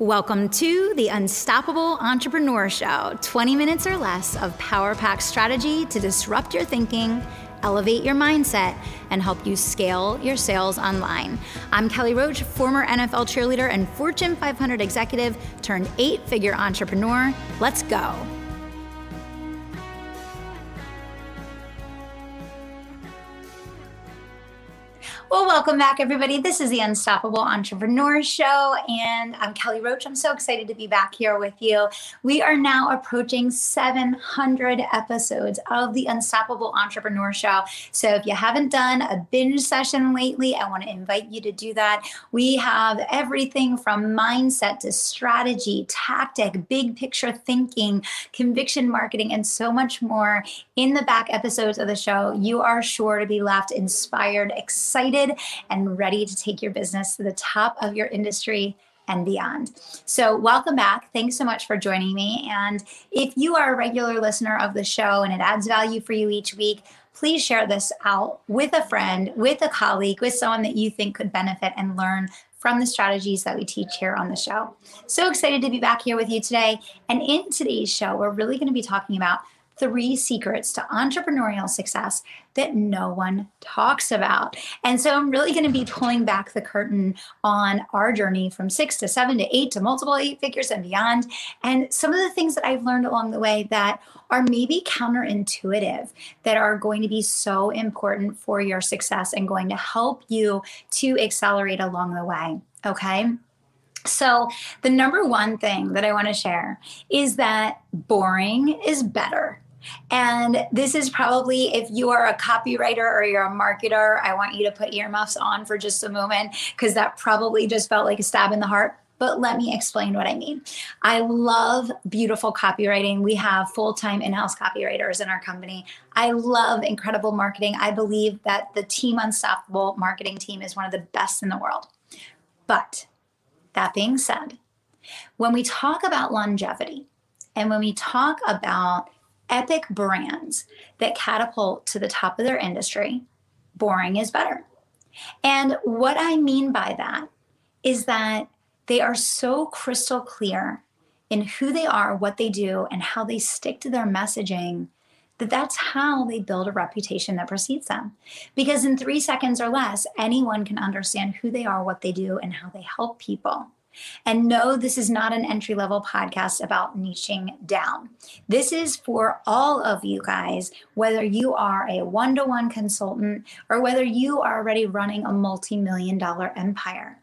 Welcome to the Unstoppable Entrepreneur Show 20 minutes or less of power pack strategy to disrupt your thinking, elevate your mindset, and help you scale your sales online. I'm Kelly Roach, former NFL cheerleader and Fortune 500 executive turned eight figure entrepreneur. Let's go. Well, welcome back, everybody. This is the Unstoppable Entrepreneur Show, and I'm Kelly Roach. I'm so excited to be back here with you. We are now approaching 700 episodes of the Unstoppable Entrepreneur Show. So, if you haven't done a binge session lately, I want to invite you to do that. We have everything from mindset to strategy, tactic, big picture thinking, conviction marketing, and so much more in the back episodes of the show. You are sure to be left inspired, excited and ready to take your business to the top of your industry and beyond. So, welcome back. Thanks so much for joining me. And if you are a regular listener of the show and it adds value for you each week, please share this out with a friend, with a colleague, with someone that you think could benefit and learn from the strategies that we teach here on the show. So excited to be back here with you today. And in today's show, we're really going to be talking about three secrets to entrepreneurial success that no one talks about. And so I'm really going to be pulling back the curtain on our journey from six to seven to eight to multiple eight figures and beyond. And some of the things that I've learned along the way that are maybe counterintuitive that are going to be so important for your success and going to help you to accelerate along the way. Okay. So, the number one thing that I want to share is that boring is better. And this is probably if you are a copywriter or you're a marketer, I want you to put earmuffs on for just a moment because that probably just felt like a stab in the heart. But let me explain what I mean. I love beautiful copywriting. We have full time in house copywriters in our company. I love incredible marketing. I believe that the Team Unstoppable marketing team is one of the best in the world. But that being said, when we talk about longevity and when we talk about epic brands that catapult to the top of their industry, boring is better. And what I mean by that is that they are so crystal clear in who they are, what they do, and how they stick to their messaging that that's how they build a reputation that precedes them. Because in three seconds or less, anyone can understand who they are, what they do, and how they help people. And no, this is not an entry level podcast about niching down. This is for all of you guys, whether you are a one to one consultant or whether you are already running a multi million dollar empire.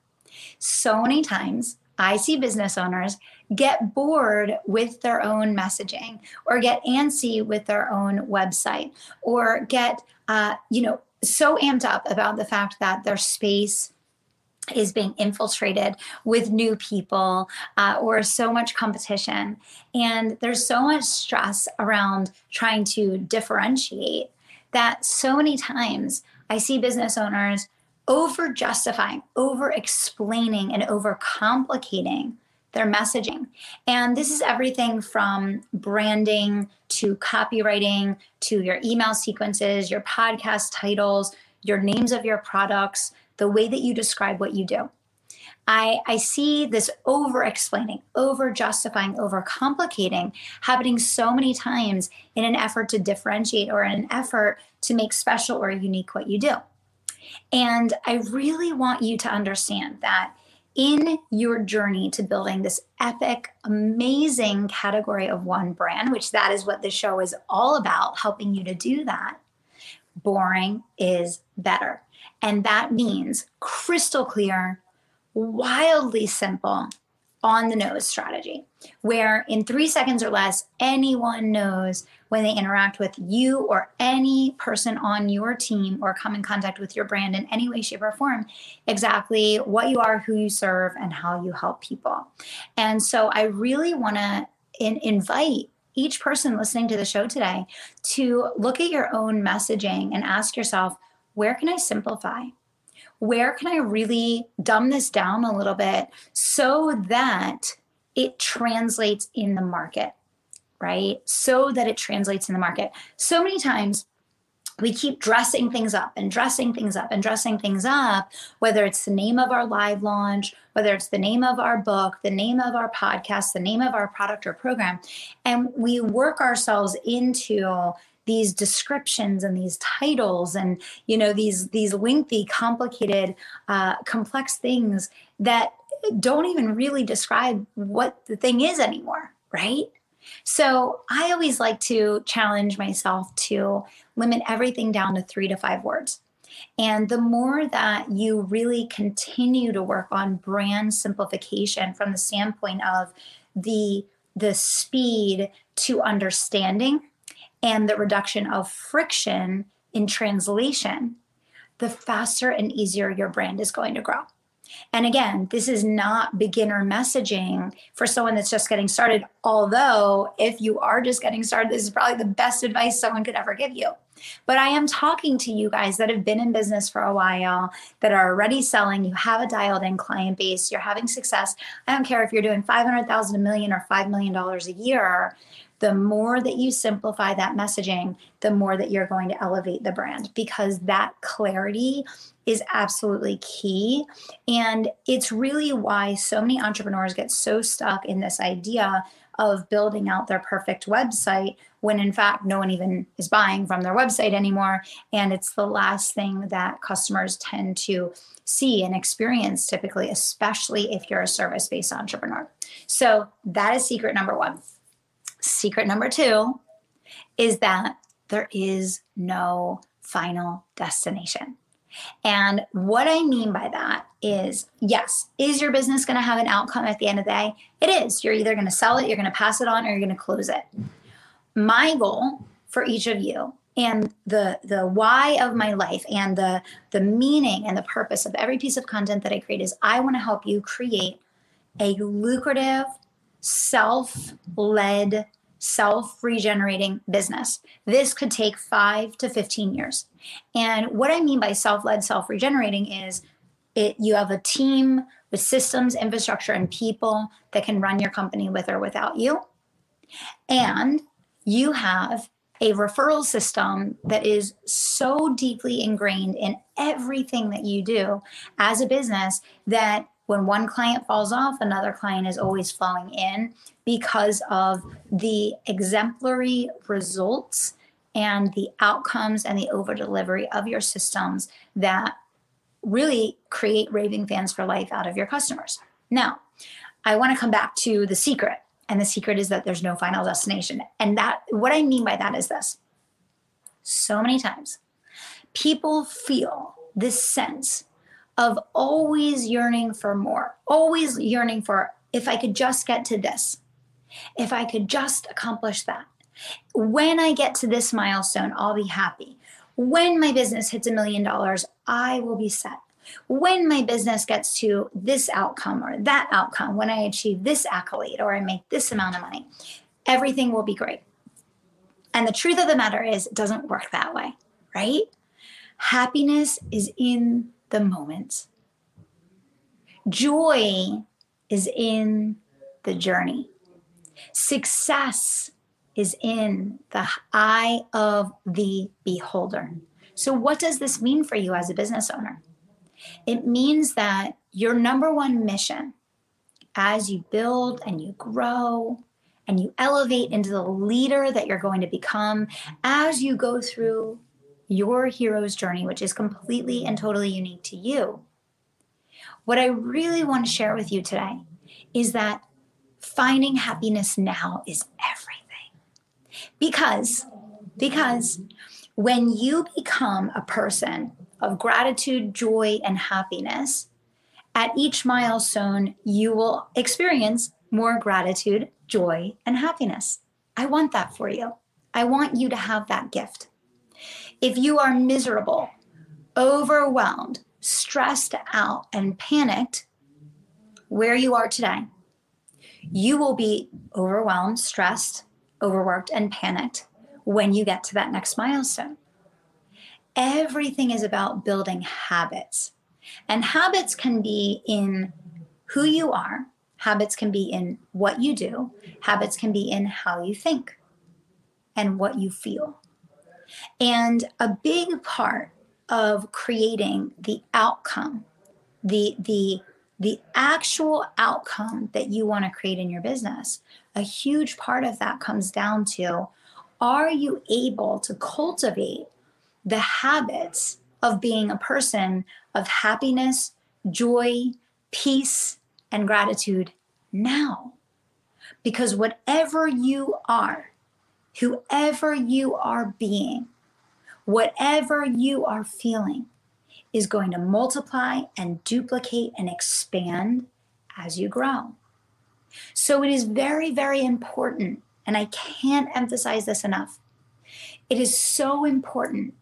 So many times, I see business owners get bored with their own messaging or get antsy with their own website or get, uh, you know, so amped up about the fact that their space is being infiltrated with new people uh, or so much competition. And there's so much stress around trying to differentiate that so many times I see business owners over justifying, over explaining, and over complicating their messaging. And this is everything from branding to copywriting to your email sequences, your podcast titles, your names of your products the way that you describe what you do. I, I see this over explaining, over justifying, over complicating happening so many times in an effort to differentiate or in an effort to make special or unique what you do. And I really want you to understand that in your journey to building this epic, amazing category of one brand, which that is what the show is all about, helping you to do that, boring is better. And that means crystal clear, wildly simple, on the nose strategy, where in three seconds or less, anyone knows when they interact with you or any person on your team or come in contact with your brand in any way, shape, or form exactly what you are, who you serve, and how you help people. And so I really want to in- invite each person listening to the show today to look at your own messaging and ask yourself, where can I simplify? Where can I really dumb this down a little bit so that it translates in the market, right? So that it translates in the market. So many times, we keep dressing things up and dressing things up and dressing things up, whether it's the name of our live launch, whether it's the name of our book, the name of our podcast, the name of our product or program. And we work ourselves into these descriptions and these titles and you know these these lengthy complicated uh, complex things that don't even really describe what the thing is anymore right? So i always like to challenge myself to limit everything down to three to five words. And the more that you really continue to work on brand simplification from the standpoint of the the speed to understanding and the reduction of friction in translation, the faster and easier your brand is going to grow. And again, this is not beginner messaging for someone that's just getting started. Although, if you are just getting started, this is probably the best advice someone could ever give you. But I am talking to you guys that have been in business for a while, that are already selling, you have a dialed in client base, you're having success. I don't care if you're doing 500,000 a million or 5 million dollars a year the more that you simplify that messaging, the more that you're going to elevate the brand because that clarity is absolutely key. And it's really why so many entrepreneurs get so stuck in this idea of building out their perfect website when in fact no one even is buying from their website anymore. And it's the last thing that customers tend to see and experience typically, especially if you're a service based entrepreneur. So that is secret number one. Secret number two is that there is no final destination. And what I mean by that is yes, is your business going to have an outcome at the end of the day? It is. You're either going to sell it, you're going to pass it on, or you're going to close it. My goal for each of you and the the why of my life and the the meaning and the purpose of every piece of content that I create is I want to help you create a lucrative self-led self regenerating business. This could take five to 15 years. And what I mean by self led, self regenerating is it, you have a team with systems, infrastructure, and people that can run your company with or without you. And you have a referral system that is so deeply ingrained in everything that you do as a business that when one client falls off, another client is always flowing in because of the exemplary results and the outcomes and the over delivery of your systems that really create raving fans for life out of your customers. Now, I want to come back to the secret. And the secret is that there's no final destination. And that what I mean by that is this. So many times people feel this sense of always yearning for more, always yearning for if I could just get to this, if I could just accomplish that. When I get to this milestone, I'll be happy. When my business hits a million dollars, I will be set. When my business gets to this outcome or that outcome, when I achieve this accolade or I make this amount of money, everything will be great. And the truth of the matter is, it doesn't work that way, right? Happiness is in the moment. Joy is in the journey. Success is in the eye of the beholder. So, what does this mean for you as a business owner? It means that your number one mission as you build and you grow and you elevate into the leader that you're going to become as you go through your hero's journey, which is completely and totally unique to you. What I really want to share with you today is that finding happiness now is everything. Because because when you become a person of gratitude, joy and happiness, at each milestone you will experience more gratitude, joy and happiness. I want that for you. I want you to have that gift. If you are miserable, overwhelmed, stressed out, and panicked, where you are today, you will be overwhelmed, stressed, overworked, and panicked when you get to that next milestone. Everything is about building habits. And habits can be in who you are, habits can be in what you do, habits can be in how you think and what you feel. And a big part of creating the outcome, the, the the actual outcome that you want to create in your business, a huge part of that comes down to are you able to cultivate the habits of being a person of happiness, joy, peace, and gratitude now? Because whatever you are, whoever you are being, whatever you are feeling, is going to multiply and duplicate and expand as you grow. So it is very, very important, and I can't emphasize this enough. It is so important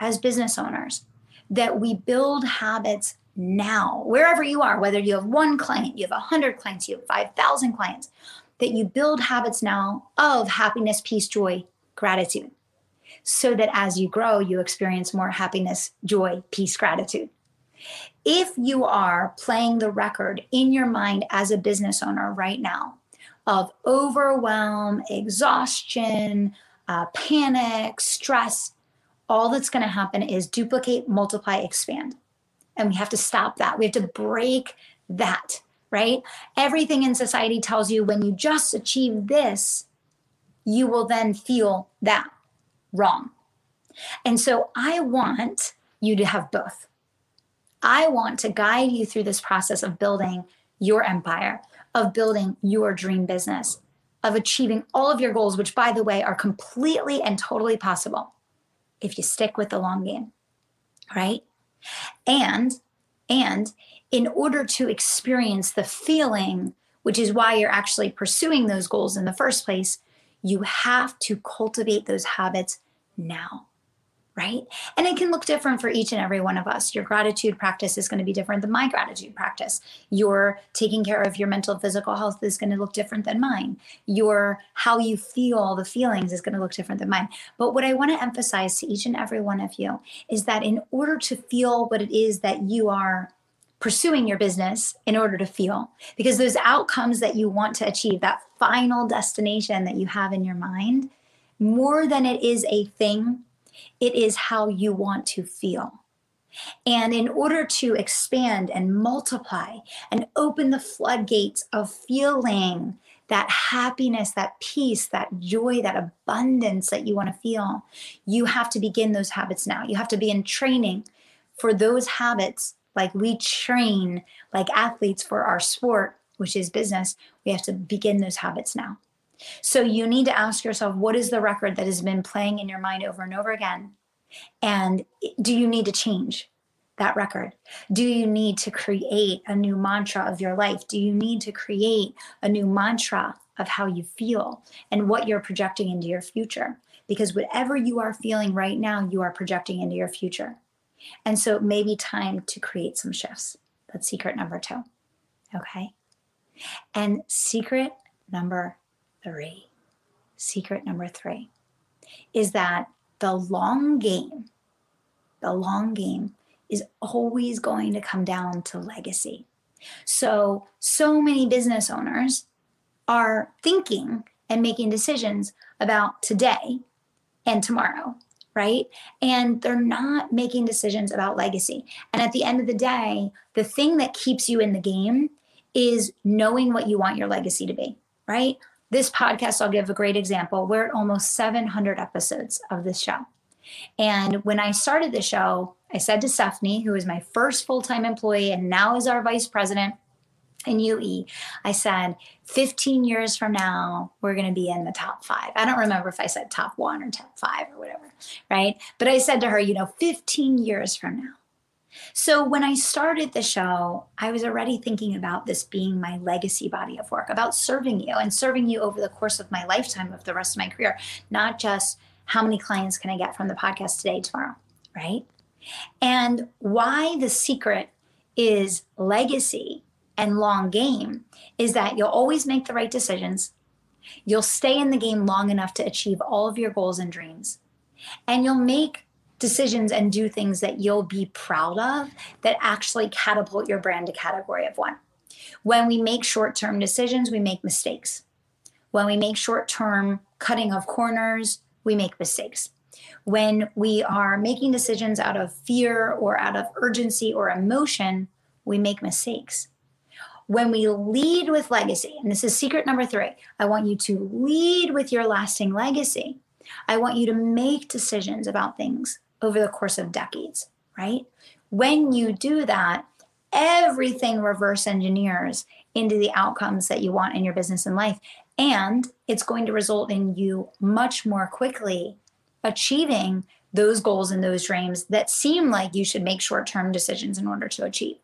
as business owners that we build habits now, wherever you are, whether you have one client, you have 100 clients, you have 5,000 clients, that you build habits now of happiness, peace, joy, gratitude so that as you grow, you experience more happiness, joy, peace, gratitude. If you are playing the record in your mind as a business owner right now of overwhelm, exhaustion, uh, panic, stress, all that's going to happen is duplicate, multiply, expand. And we have to stop that. We have to break that, right? Everything in society tells you when you just achieve this, you will then feel that wrong. And so I want you to have both. I want to guide you through this process of building your empire, of building your dream business, of achieving all of your goals, which, by the way, are completely and totally possible if you stick with the long game, right? And, and in order to experience the feeling, which is why you're actually pursuing those goals in the first place, you have to cultivate those habits now right? And it can look different for each and every one of us. Your gratitude practice is going to be different than my gratitude practice. Your taking care of your mental physical health is going to look different than mine. Your how you feel, the feelings is going to look different than mine. But what I want to emphasize to each and every one of you is that in order to feel what it is that you are pursuing your business in order to feel because those outcomes that you want to achieve that final destination that you have in your mind more than it is a thing it is how you want to feel. And in order to expand and multiply and open the floodgates of feeling that happiness, that peace, that joy, that abundance that you want to feel, you have to begin those habits now. You have to be in training for those habits, like we train like athletes for our sport, which is business. We have to begin those habits now. So you need to ask yourself what is the record that has been playing in your mind over and over again? And do you need to change that record? Do you need to create a new mantra of your life? Do you need to create a new mantra of how you feel and what you're projecting into your future? Because whatever you are feeling right now, you are projecting into your future. And so it may be time to create some shifts. That's secret number two. Okay. And secret number three, secret number three, is that the long game, the long game is always going to come down to legacy. So, so many business owners are thinking and making decisions about today and tomorrow, right? And they're not making decisions about legacy. And at the end of the day, the thing that keeps you in the game is knowing what you want your legacy to be, right? This podcast, I'll give a great example. We're at almost 700 episodes of this show. And when I started the show, I said to Stephanie, who is my first full time employee and now is our vice president in UE, I said, 15 years from now, we're going to be in the top five. I don't remember if I said top one or top five or whatever, right? But I said to her, you know, 15 years from now, so when I started the show, I was already thinking about this being my legacy body of work, about serving you and serving you over the course of my lifetime of the rest of my career, not just how many clients can I get from the podcast today, tomorrow, right? And why the secret is legacy and long game is that you'll always make the right decisions. You'll stay in the game long enough to achieve all of your goals and dreams. And you'll make decisions and do things that you'll be proud of that actually catapult your brand to category of one. When we make short term decisions, we make mistakes. When we make short term cutting of corners, we make mistakes. When we are making decisions out of fear or out of urgency or emotion, we make mistakes. When we lead with legacy, and this is secret number three, I want you to lead with your lasting legacy. I want you to make decisions about things over the course of decades, right? When you do that, everything reverse engineers into the outcomes that you want in your business and life. And it's going to result in you much more quickly achieving those goals and those dreams that seem like you should make short term decisions in order to achieve.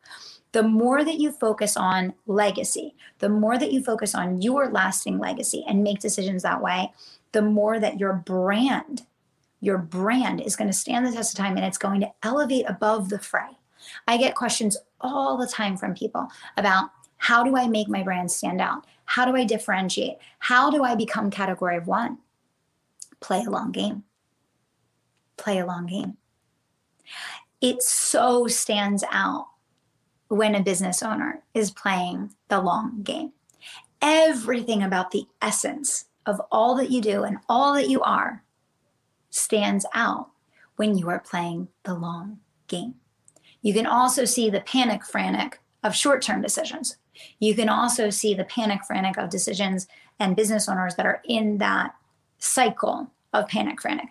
The more that you focus on legacy, the more that you focus on your lasting legacy and make decisions that way, the more that your brand, your brand is going to stand the test of time and it's going to elevate above the fray. I get questions all the time from people about how do I make my brand stand out? How do I differentiate? How do I become category of one? Play a long game. Play a long game. It so stands out when a business owner is playing the long game. Everything about the essence of all that you do and all that you are stands out when you are playing the long game. You can also see the panic frantic of short term decisions. You can also see the panic frantic of decisions and business owners that are in that cycle of panic frantic.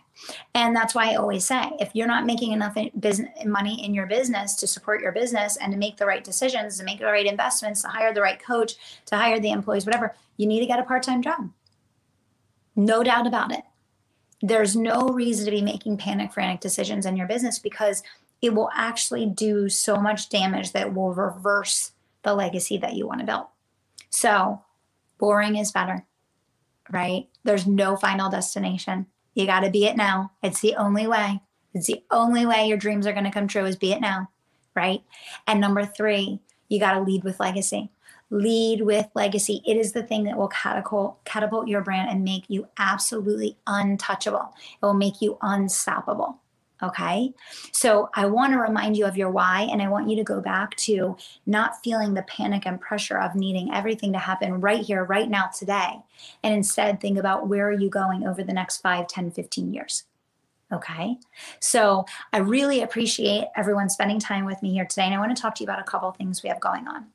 And that's why I always say if you're not making enough business money in your business to support your business and to make the right decisions, to make the right investments, to hire the right coach, to hire the employees, whatever, you need to get a part time job. No doubt about it. There's no reason to be making panic frantic decisions in your business because it will actually do so much damage that will reverse the legacy that you want to build. So, boring is better, right? There's no final destination. You got to be it now. It's the only way. It's the only way your dreams are going to come true is be it now, right? And number three, you got to lead with legacy lead with legacy. It is the thing that will catapult, catapult your brand and make you absolutely untouchable. It will make you unstoppable. Okay. So I want to remind you of your why, and I want you to go back to not feeling the panic and pressure of needing everything to happen right here, right now, today. And instead think about where are you going over the next 5, 10, 15 years. Okay. So I really appreciate everyone spending time with me here today. And I want to talk to you about a couple things we have going on.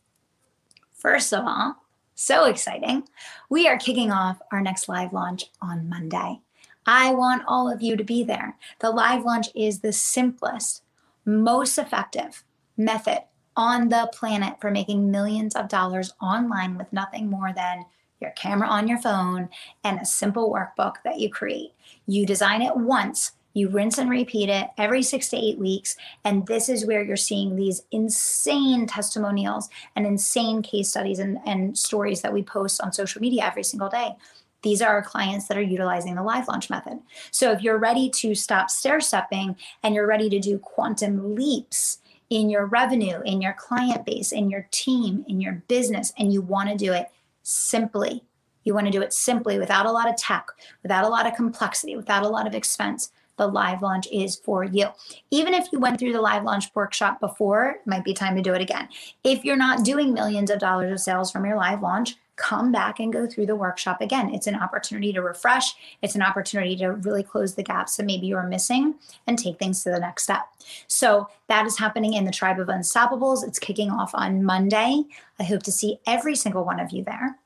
First of all, so exciting. We are kicking off our next live launch on Monday. I want all of you to be there. The live launch is the simplest, most effective method on the planet for making millions of dollars online with nothing more than your camera on your phone and a simple workbook that you create. You design it once you rinse and repeat it every six to eight weeks. And this is where you're seeing these insane testimonials and insane case studies and, and stories that we post on social media every single day. These are our clients that are utilizing the live launch method. So if you're ready to stop stair stepping and you're ready to do quantum leaps in your revenue, in your client base, in your team, in your business, and you want to do it simply, you want to do it simply without a lot of tech, without a lot of complexity, without a lot of expense, the live launch is for you. Even if you went through the live launch workshop before, it might be time to do it again. If you're not doing millions of dollars of sales from your live launch, come back and go through the workshop again. It's an opportunity to refresh, it's an opportunity to really close the gaps that maybe you're missing and take things to the next step. So that is happening in the Tribe of Unstoppables. It's kicking off on Monday. I hope to see every single one of you there.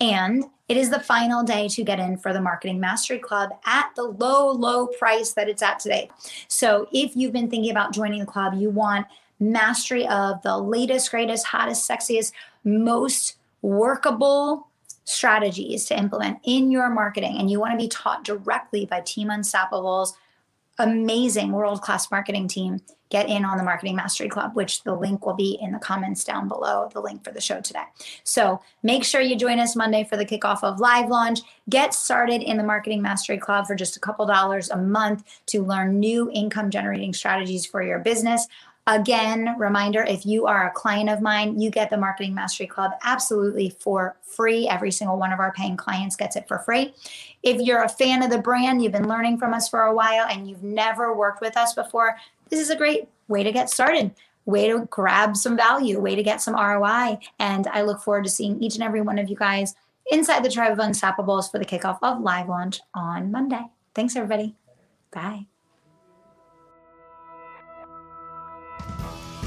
And it is the final day to get in for the Marketing Mastery Club at the low, low price that it's at today. So if you've been thinking about joining the club, you want mastery of the latest, greatest, hottest, sexiest, most workable strategies to implement in your marketing and you want to be taught directly by Team Unstoppable's amazing world class marketing team, get in on the Marketing Mastery Club, which the link will be in the comments down below, the link for the show today. So make sure you join us Monday for the kickoff of Live Launch. Get started in the Marketing Mastery Club for just a couple dollars a month to learn new income generating strategies for your business. Again, reminder if you are a client of mine, you get the Marketing Mastery Club absolutely for free. Every single one of our paying clients gets it for free. If you're a fan of the brand, you've been learning from us for a while, and you've never worked with us before, this is a great way to get started. Way to grab some value, way to get some ROI. And I look forward to seeing each and every one of you guys inside the Tribe of Unstoppables for the kickoff of Live Launch on Monday. Thanks, everybody. Bye.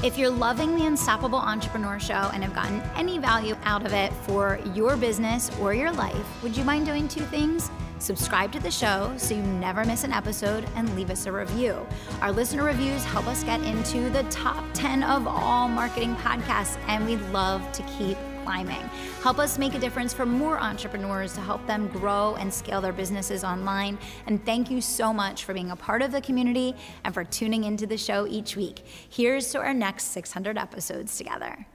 If you're loving the Unstoppable Entrepreneur Show and have gotten any value out of it for your business or your life, would you mind doing two things? Subscribe to the show so you never miss an episode and leave us a review. Our listener reviews help us get into the top 10 of all marketing podcasts, and we'd love to keep climbing. Help us make a difference for more entrepreneurs to help them grow and scale their businesses online. And thank you so much for being a part of the community and for tuning into the show each week. Here's to our next 600 episodes together.